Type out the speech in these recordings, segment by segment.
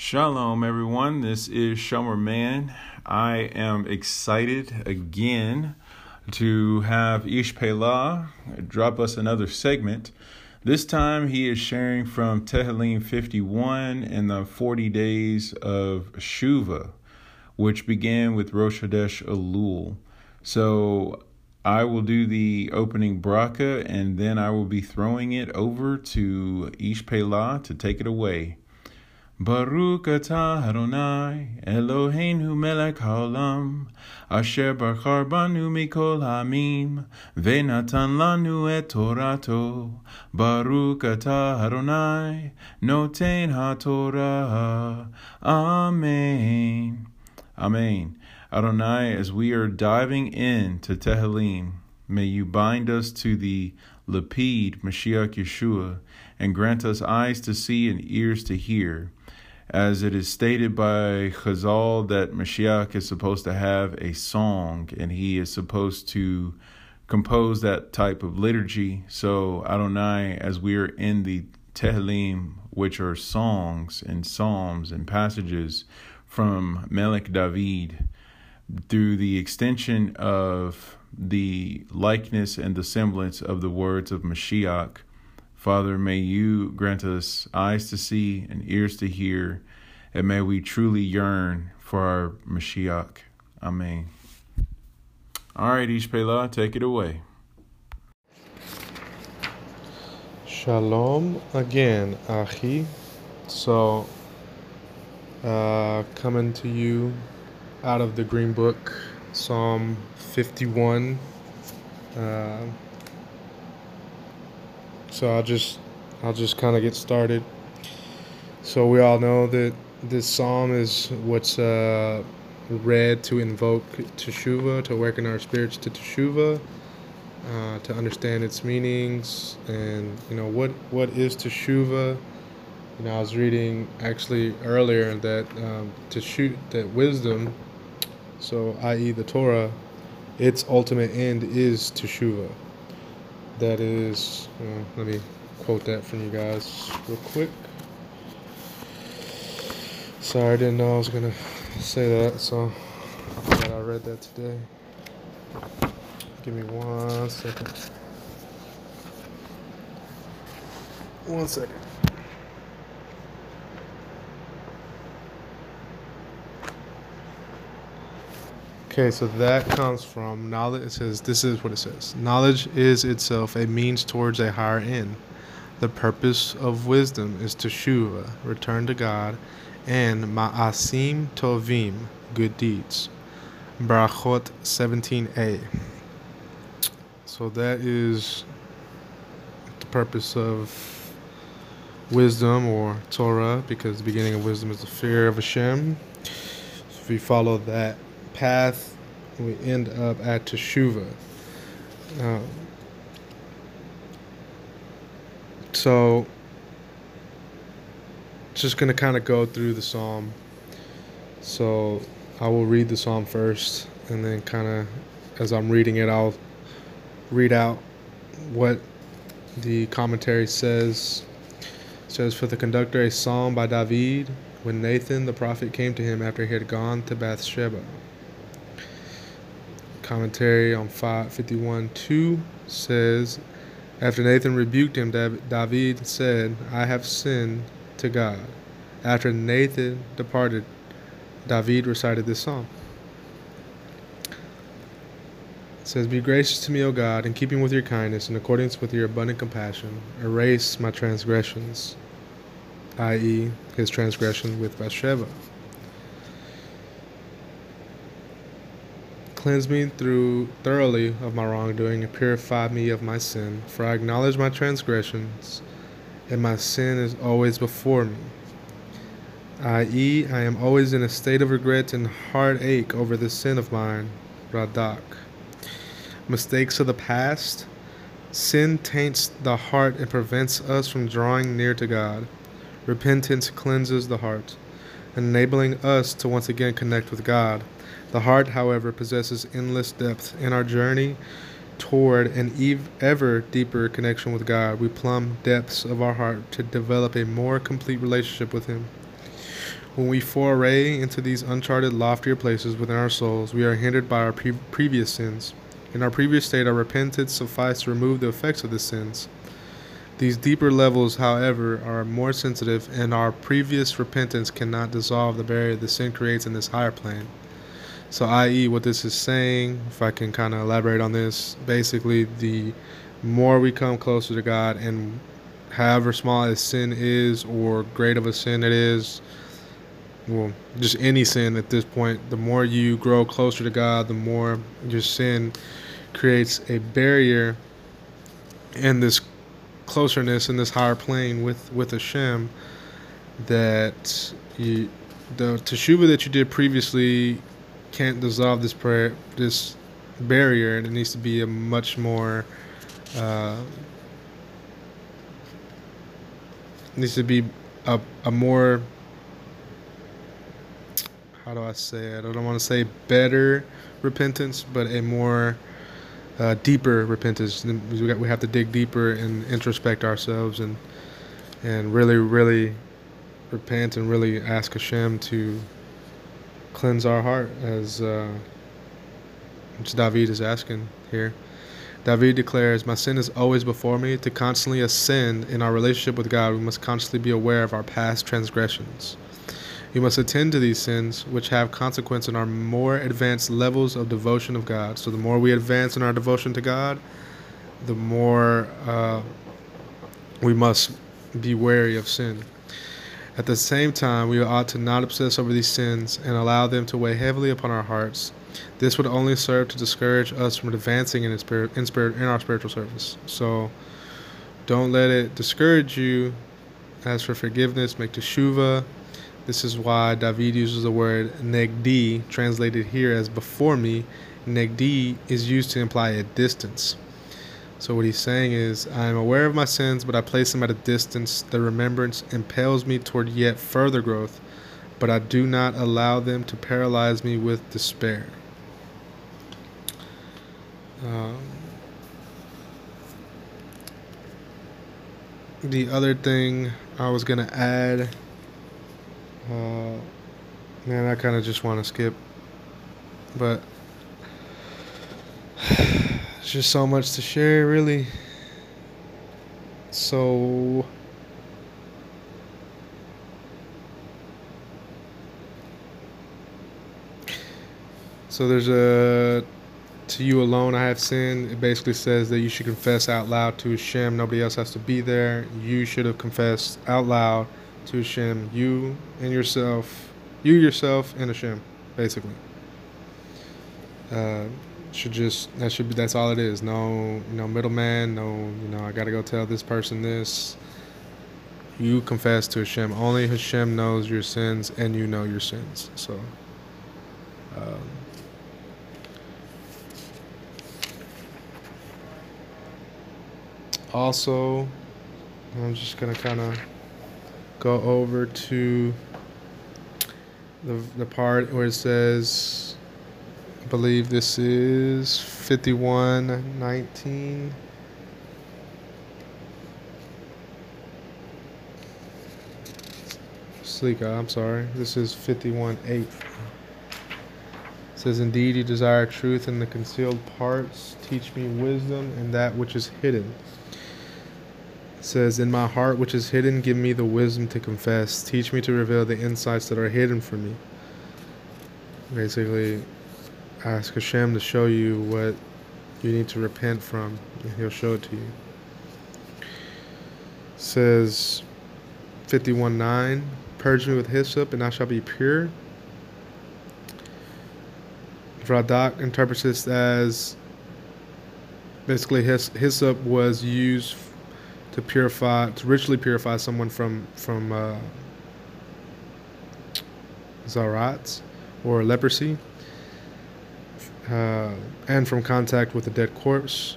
Shalom, everyone. This is Shomer Man. I am excited again to have Ish Pela drop us another segment. This time he is sharing from Tehillim 51 and the 40 days of Shuva, which began with Rosh Hashanah Elul. So I will do the opening bracha and then I will be throwing it over to Ish Pela to take it away. Baruch atah Adonai Eloheinu melech haolam Asher bachar banu mikol ha'amim Venatan lanu et torato Baruch atah Adonai Noten haTorah. Amen. Amen. Adonai, as we are diving into Tehillim, may you bind us to the Lapid Mashiach Yeshua and grant us eyes to see and ears to hear as it is stated by Chazal that Mashiach is supposed to have a song and he is supposed to compose that type of liturgy. So Adonai, as we are in the Tehillim, which are songs and psalms and passages from Melech David, through the extension of the likeness and the semblance of the words of Mashiach, Father, may you grant us eyes to see and ears to hear, and may we truly yearn for our Mashiach. Amen. All right, Ishpela, take it away. Shalom again, Achi. So, uh, coming to you out of the Green Book, Psalm 51. Uh, so I'll just I'll just kind of get started. So we all know that this psalm is what's uh, read to invoke teshuva, to awaken our spirits to teshuva, uh, to understand its meanings, and you know what what is teshuva. You know, I was reading actually earlier that um, to shoot that wisdom, so i.e. the Torah, its ultimate end is teshuva that is, uh, let me quote that from you guys real quick. Sorry, I didn't know I was gonna say that, so I'm glad I read that today. Give me one second. One second. Okay, so that comes from knowledge. It says, this is what it says Knowledge is itself a means towards a higher end. The purpose of wisdom is to shuva, return to God, and ma'asim tovim, good deeds. Brachot 17a. So that is the purpose of wisdom or Torah, because the beginning of wisdom is the fear of Hashem. So if we follow that path, we end up at Teshuva. Um, so, just going to kind of go through the psalm. So, I will read the psalm first, and then kind of as I'm reading it, I'll read out what the commentary says. It says, For the conductor, a psalm by David when Nathan the prophet came to him after he had gone to Bathsheba commentary on 551 2 says, After Nathan rebuked him, David said, I have sinned to God. After Nathan departed, David recited this psalm. It says, Be gracious to me, O God, in keeping with your kindness, in accordance with your abundant compassion, erase my transgressions, i.e., his transgression with Bathsheba. Cleanse me through thoroughly of my wrongdoing and purify me of my sin, for I acknowledge my transgressions, and my sin is always before me. I.e., I am always in a state of regret and heartache over this sin of mine, Radak. Mistakes of the past. Sin taints the heart and prevents us from drawing near to God. Repentance cleanses the heart, enabling us to once again connect with God. The heart, however, possesses endless depth. In our journey toward an ever deeper connection with God, we plumb depths of our heart to develop a more complete relationship with Him. When we foray into these uncharted, loftier places within our souls, we are hindered by our pre- previous sins. In our previous state, our repentance sufficed to remove the effects of the sins. These deeper levels, however, are more sensitive, and our previous repentance cannot dissolve the barrier the sin creates in this higher plane. So, i.e., what this is saying, if I can kind of elaborate on this, basically, the more we come closer to God, and however small as sin is, or great of a sin it is, well, just any sin at this point, the more you grow closer to God, the more your sin creates a barrier in this closeness in this higher plane with with Hashem that you the teshuva that you did previously can't dissolve this prayer this barrier and it needs to be a much more uh, needs to be a, a more how do I say it? I don't want to say better repentance, but a more uh, deeper repentance. We have to dig deeper and introspect ourselves and and really, really repent and really ask Hashem to cleanse our heart, as uh, which David is asking here. David declares, My sin is always before me. To constantly ascend in our relationship with God, we must constantly be aware of our past transgressions. We must attend to these sins, which have consequence in our more advanced levels of devotion of God. So, the more we advance in our devotion to God, the more uh, we must be wary of sin. At the same time, we ought to not obsess over these sins and allow them to weigh heavily upon our hearts. This would only serve to discourage us from advancing in, spirit, in, spirit, in our spiritual service. So, don't let it discourage you. As for forgiveness, make teshuva this is why David uses the word negdi, translated here as before me. Negdi is used to imply a distance. So what he's saying is, I am aware of my sins, but I place them at a distance. The remembrance impels me toward yet further growth, but I do not allow them to paralyze me with despair. Um, the other thing I was to add uh, man, I kind of just want to skip, but it's just so much to share, really. So. So there's a to you alone I have sinned. It basically says that you should confess out loud to Hashem. Nobody else has to be there. You should have confessed out loud to Hashem, you and yourself, you yourself and Hashem, basically. Uh, should just that should be that's all it is. No, no middleman. No, you know I gotta go tell this person this. You confess to Hashem. Only Hashem knows your sins, and you know your sins. So. Um, also, I'm just gonna kind of go over to the, the part where it says, believe this is 5119. Slicha, uh, I'm sorry. This is 51 8. It says, Indeed, you desire truth in the concealed parts. Teach me wisdom in that which is hidden says, In my heart which is hidden, give me the wisdom to confess. Teach me to reveal the insights that are hidden from me. Basically, ask Hashem to show you what you need to repent from, and He'll show it to you. says 51 9, Purge me with hyssop, and I shall be pure. Radak interprets this as basically hyssop was used to purify, to ritually purify someone from from uh, or leprosy, uh, and from contact with a dead corpse.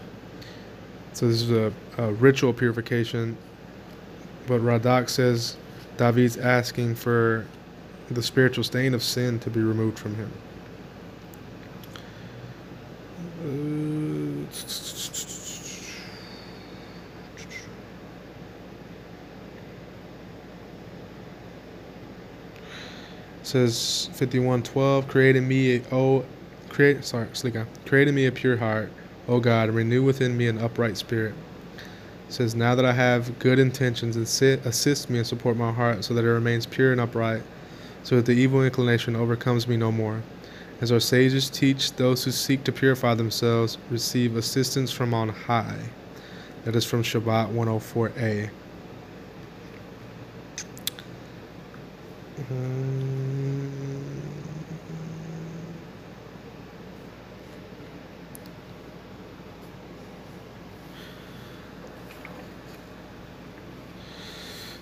So this is a, a ritual purification. But Radak says David's asking for the spiritual stain of sin to be removed from him. Says 51:12 create in me oh create sorry slicha create in me a pure heart o god renew within me an upright spirit. It says now that i have good intentions assist, me and support my heart so that it remains pure and upright so that the evil inclination overcomes me no more. As our sages teach those who seek to purify themselves receive assistance from on high. That is from shabbat 104a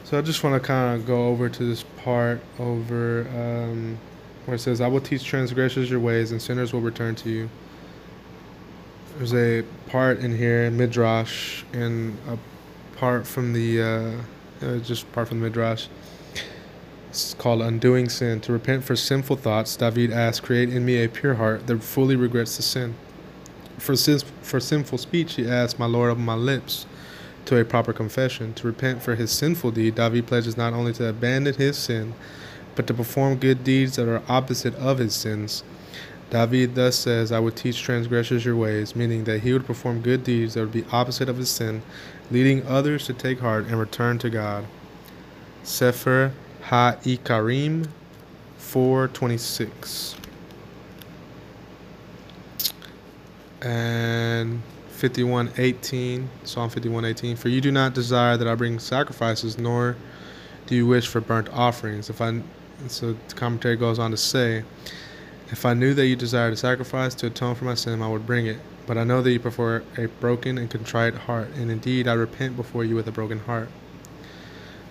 So I just want to kind of go over to this part over um, where it says, "I will teach transgressors your ways, and sinners will return to you." There's a part in here, midrash, and a part from the uh, uh, just part from the midrash. It's called undoing sin. To repent for sinful thoughts, David asked, "Create in me a pure heart that fully regrets the sin." For sin, for sinful speech, he asked, "My Lord, open my lips." To a proper confession. To repent for his sinful deed, David pledges not only to abandon his sin, but to perform good deeds that are opposite of his sins. David thus says, I would teach transgressors your ways, meaning that he would perform good deeds that would be opposite of his sin, leading others to take heart and return to God. Sefer Ha-Ikarim 426. And 51:18, Psalm 51:18. For you do not desire that I bring sacrifices, nor do you wish for burnt offerings. If I, so the commentary goes on to say, if I knew that you desired a sacrifice to atone for my sin, I would bring it. But I know that you prefer a broken and contrite heart, and indeed I repent before you with a broken heart.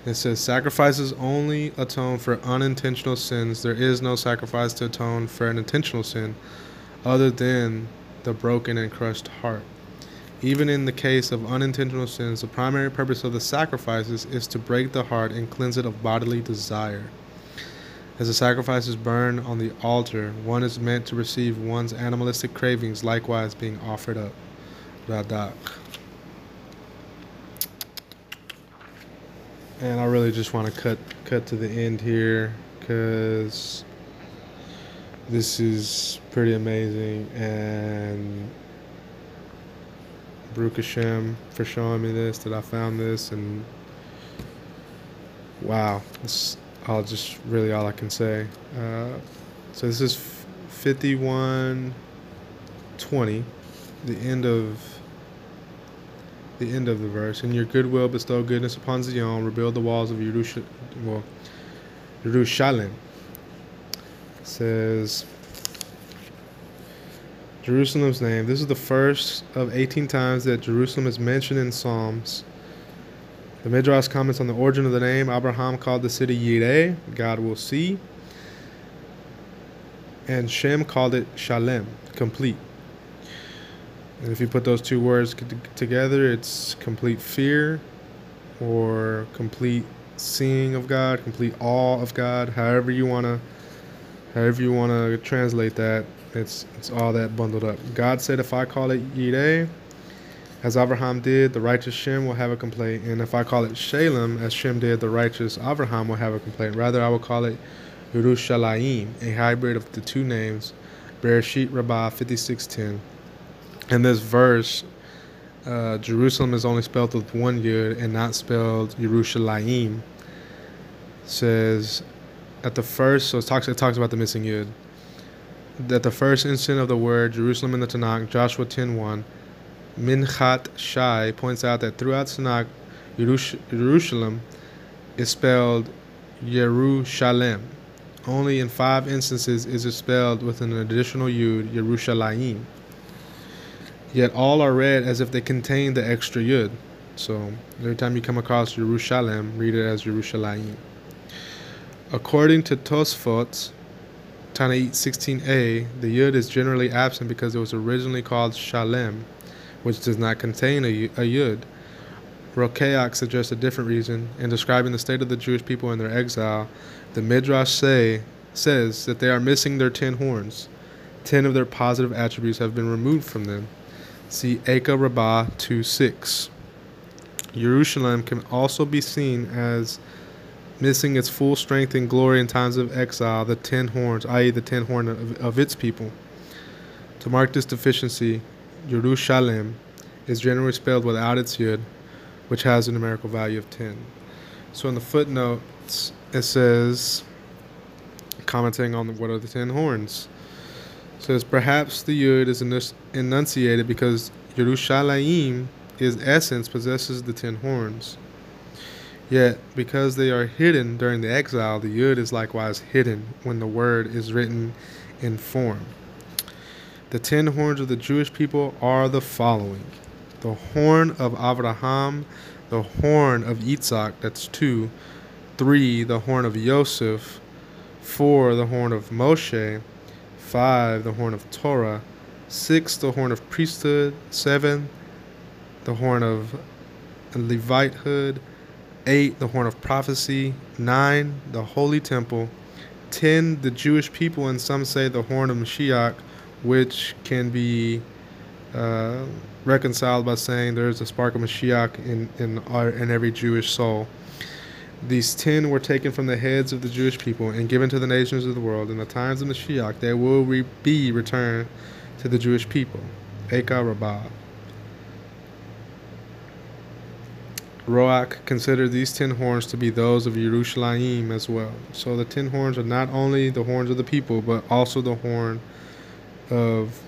It says, Sacrifices only atone for unintentional sins. There is no sacrifice to atone for an intentional sin other than the broken and crushed heart. Even in the case of unintentional sins, the primary purpose of the sacrifices is to break the heart and cleanse it of bodily desire. As the sacrifices burn on the altar, one is meant to receive one's animalistic cravings likewise being offered up. Radak. And I really just want to cut cut to the end here because this is pretty amazing and Baruch for showing me this, that I found this, and wow, this all just really all I can say. Uh, so this is 5120, the end of the end of the verse. In your goodwill bestow goodness upon Zion, rebuild the walls of Yerushalayim. Well, Yerushalayim. Says Jerusalem's name. This is the first of 18 times that Jerusalem is mentioned in Psalms. The Midrash comments on the origin of the name. Abraham called the city Yireh, God will see. And Shem called it Shalem, complete. And if you put those two words together, it's complete fear or complete seeing of God, complete awe of God, however you want to however you want to translate that. It's it's all that bundled up. God said, if I call it Yireh, as Abraham did, the righteous Shem will have a complaint. And if I call it Shalem, as Shem did, the righteous Abraham will have a complaint. Rather, I will call it Yerushalayim, a hybrid of the two names, Bereshit Rabbah 5610. In this verse, uh, Jerusalem is only spelled with one yud and not spelled Yerushalayim. says at the first, so it talks, it talks about the missing yud that the first instant of the word Jerusalem in the Tanakh, Joshua 10.1, Minchat Shai points out that throughout Tanakh, Jerusalem is spelled Yerushalem. Only in five instances is it spelled with an additional yud, Yerushalayim. Yet all are read as if they contain the extra yud. So every time you come across Yerushalem, read it as Yerushalayim. According to Tosfot, Taanit 16a, the yud is generally absent because it was originally called shalem, which does not contain a, yud. Rokeach suggests a different reason. In describing the state of the Jewish people in their exile, the Midrash say, says that they are missing their ten horns. Ten of their positive attributes have been removed from them. See Eka Rabbah 2 6. Jerusalem can also be seen as missing its full strength and glory in times of exile, the ten horns, i.e., the ten horn of, of its people. To mark this deficiency, Yerushalem is generally spelled without its yud, which has a numerical value of 10. So in the footnotes, it says, commenting on what are the ten horns, says perhaps the yud is enunciated because Yerushalayim, is essence, possesses the ten horns. Yet, because they are hidden during the exile, the yud is likewise hidden when the word is written in form. The ten horns of the Jewish people are the following the horn of Abraham, the horn of Yitzhak, that's two, three, the horn of Yosef, four, the horn of Moshe, five, the horn of Torah, six, the horn of priesthood, seven, the horn of Levitehood, eight, the horn of prophecy, nine, the holy temple, ten, the Jewish people, and some say the horn of Mashiach, which can be uh, reconciled by saying there's a spark of Mashiach in in, our, in every Jewish soul. These ten were taken from the heads of the Jewish people and given to the nations of the world. In the times of Mashiach, they will re- be returned to the Jewish people. Eka Rabbah. Rokeach considered these ten horns to be those of Yerushalayim as well. So the ten horns are not only the horns of the people, but also the horn of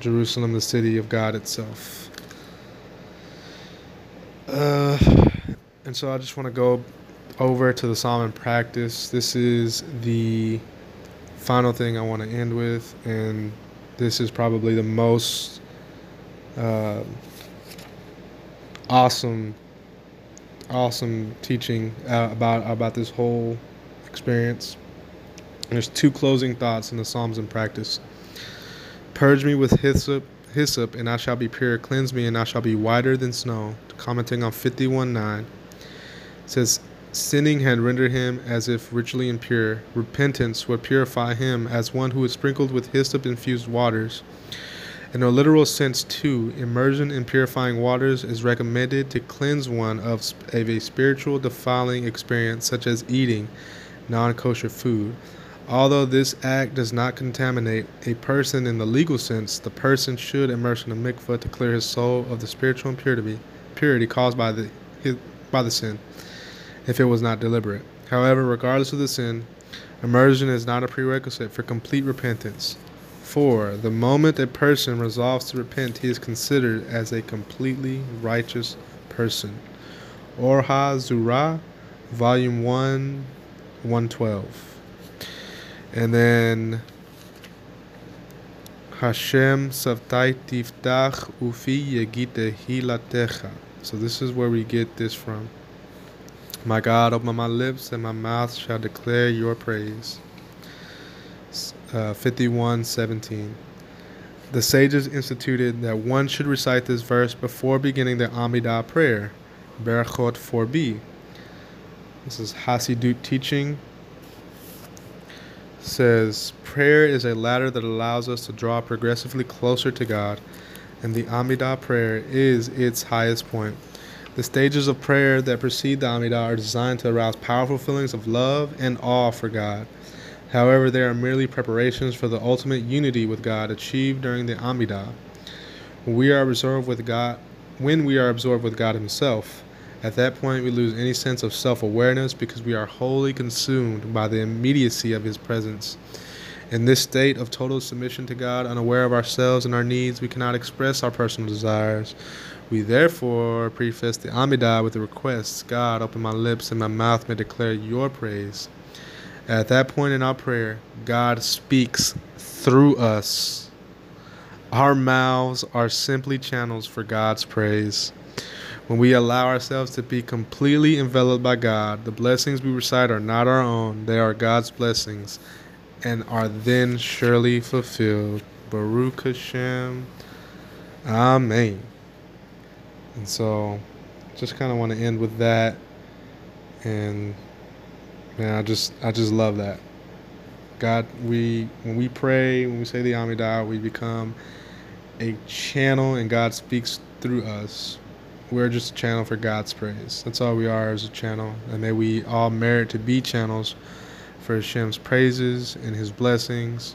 Jerusalem, the city of God itself. Uh, and so I just want to go over to the psalm in practice. This is the final thing I want to end with, and this is probably the most uh, awesome awesome teaching uh, about about this whole experience. There's two closing thoughts in the Psalms in practice. Purge me with hyssop, hyssop, and I shall be pure. Cleanse me, and I shall be whiter than snow. Commenting on 51:9, says, Sinning had rendered him as if richly impure. Repentance would purify him as one who is sprinkled with hyssop infused waters. In a literal sense, too, immersion in purifying waters is recommended to cleanse one of, of a spiritual defiling experience, such as eating non kosher food. Although this act does not contaminate a person in the legal sense, the person should immerse in a mikvah to clear his soul of the spiritual impurity, purity caused by the, by the sin, if it was not deliberate. However, regardless of the sin, immersion is not a prerequisite for complete repentance. 4. The moment a person resolves to repent, he is considered as a completely righteous person. Orha Zura, Volume 1, 112. And then Hashem Sefatai Tiftach Ufi Yagid Tehilatecha. So this is where we get this from. My God, open my lips, and my mouth shall declare your praise uh, 51:17. The sages instituted that one should recite this verse before beginning the Amidah prayer, Berachot 4b. This is Hasidut teaching. Says prayer is a ladder that allows us to draw progressively closer to God, and the Amidah prayer is its highest point. The stages of prayer that precede the Amidah are designed to arouse powerful feelings of love and awe for God. However, they are merely preparations for the ultimate unity with God achieved during the Amidah. We are absorbed with God when we are absorbed with God Himself. At that point, we lose any sense of self awareness because we are wholly consumed by the immediacy of His presence. In this state of total submission to God, unaware of ourselves and our needs, we cannot express our personal desires. We therefore preface the Amidah with the request God, open my lips and my mouth may declare your praise. At that point in our prayer, God speaks through us. Our mouths are simply channels for God's praise. When we allow ourselves to be completely enveloped by God, the blessings we recite are not our own, they are God's blessings and are then surely fulfilled. Baruch Hashem. Amen. And so, just kind of want to end with that. And Man, I just I just love that. God, we when we pray, when we say the Amidah, we become a channel and God speaks through us. we're just a channel for God's praise. That's all we are as a channel. And may we all merit to be channels for Hashem's praises and His blessings.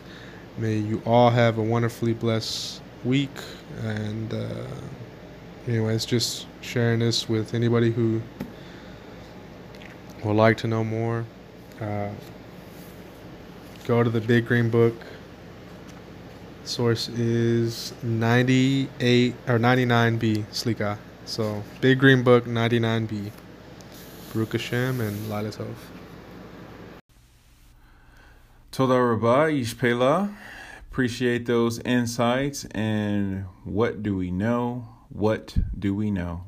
May you all have a wonderfully blessed week. And, uh, anyways, just sharing this with anybody who would like to know more. Uh, go to the Big Green Book. Source is 98 or 99b, Slicha. So, Big Green Book 99b. Baruch Hashem and Laila Tov. Toda Rabbah, Ishpela. Appreciate those insights. And what do we know? What do we know?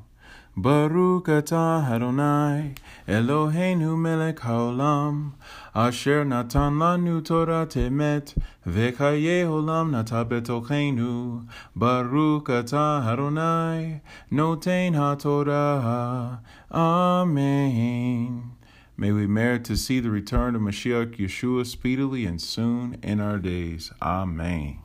Baruch atah Adonai Eloheinu melech haolam Asher natan lanu Torat emet V'chaye olam nata betochenu Baruch atah Adonai Noten ha-Torah Amen May we merit to see the return of Mashiach Yeshua speedily and soon in our days. Amen.